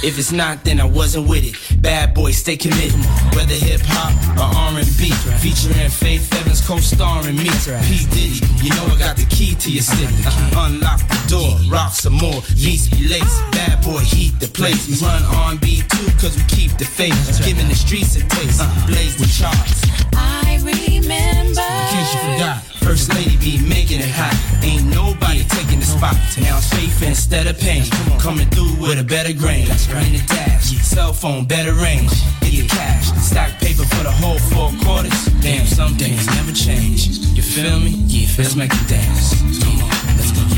If it's not, then I wasn't with it. Bad boy, stay committed. Whether hip hop or R&B, featuring Faith Evans co-starring me. P Diddy, you know I got the key to your city. Uh-huh. Unlock the door, rock some more, beats be lace. Bad boy, heat the place. We run R&B too, cause we keep the faith. Giving the streets a taste, uh-huh. blaze the charts. I remember. In case you forgot, First Lady be making it hot. Ain't nobody taking the spot. Now faith instead of pain. Coming through with a better grain. In the dash, cell phone, better range. Get your cash, stack paper for the whole four quarters. Damn, some things never change. You feel me? Yeah, let's make it dance. Come on, let's go.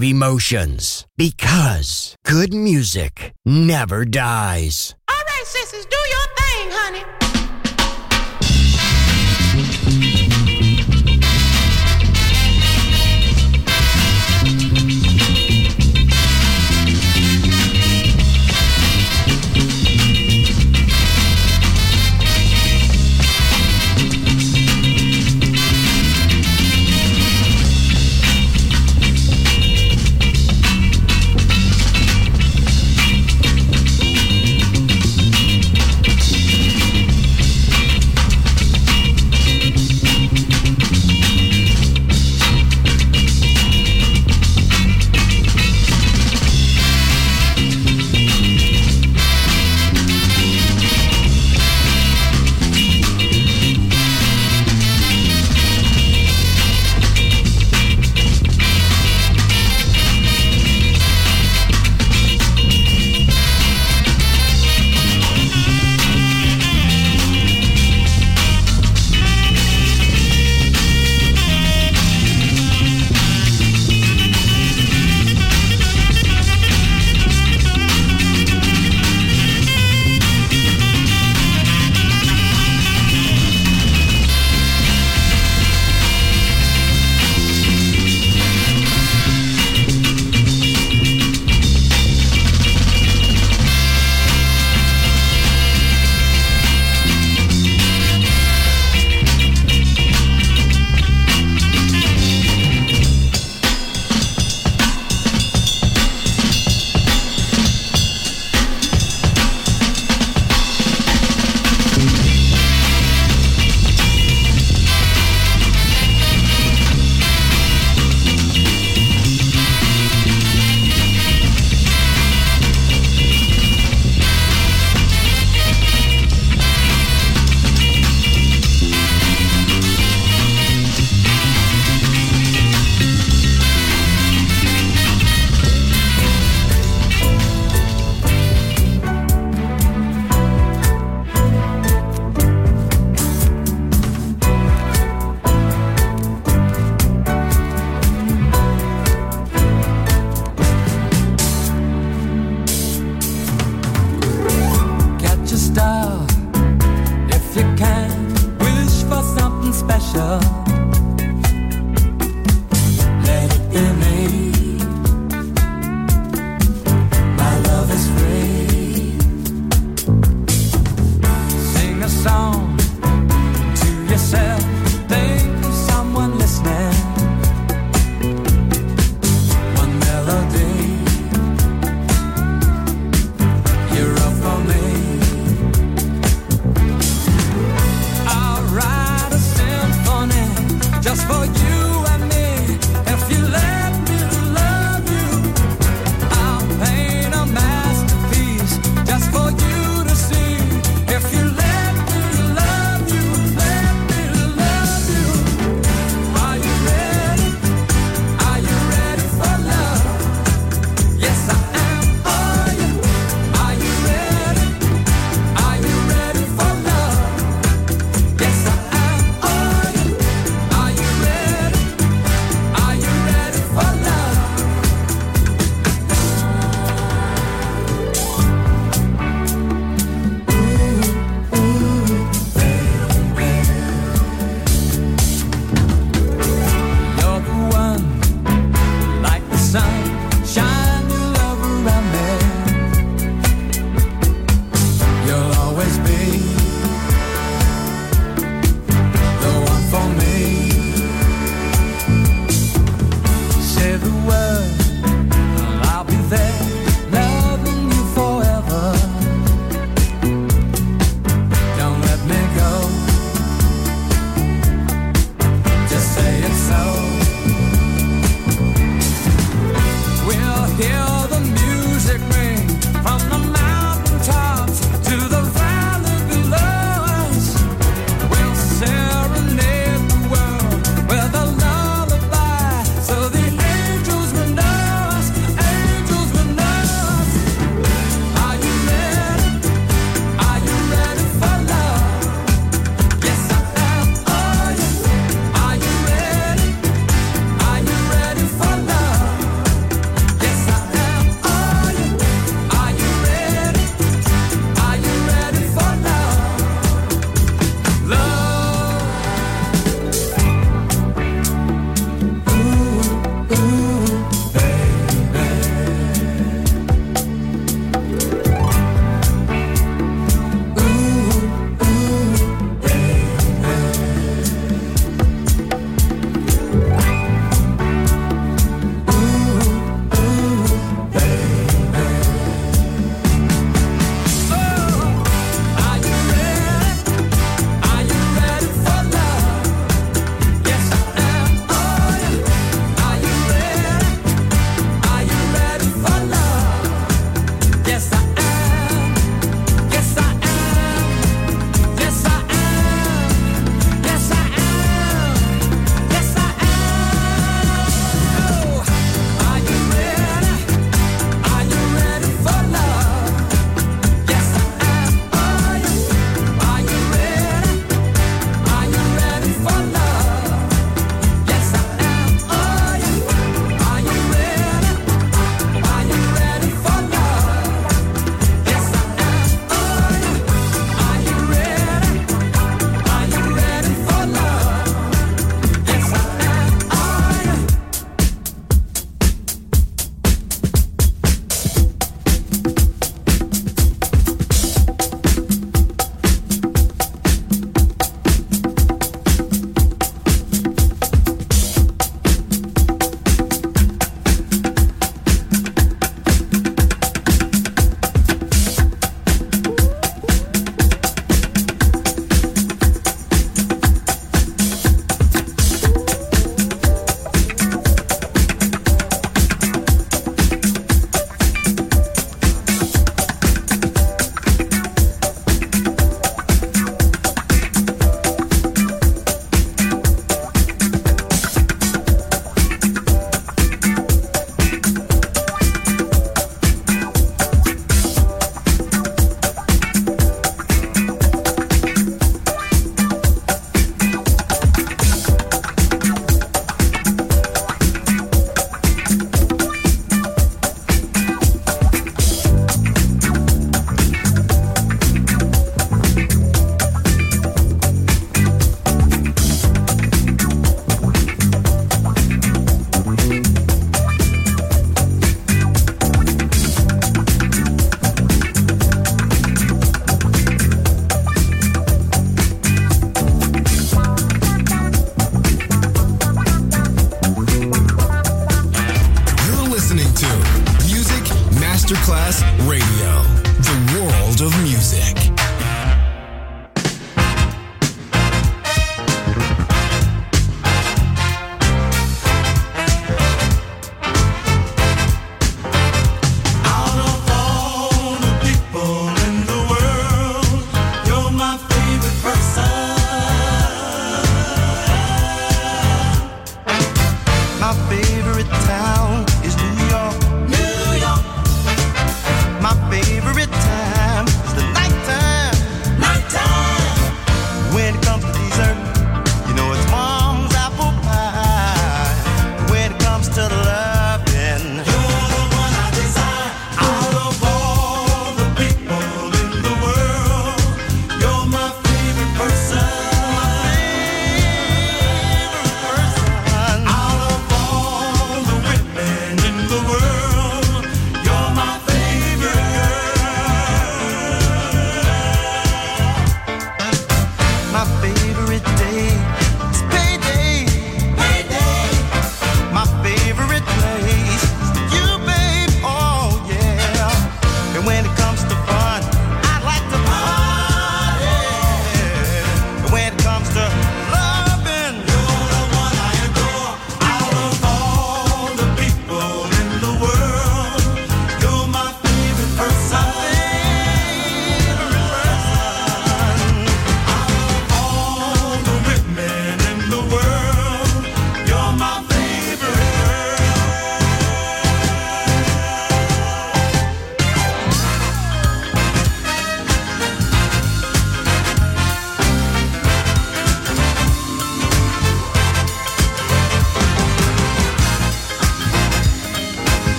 of emotions. Because good music never dies. All right, sisters, do your thing, honey.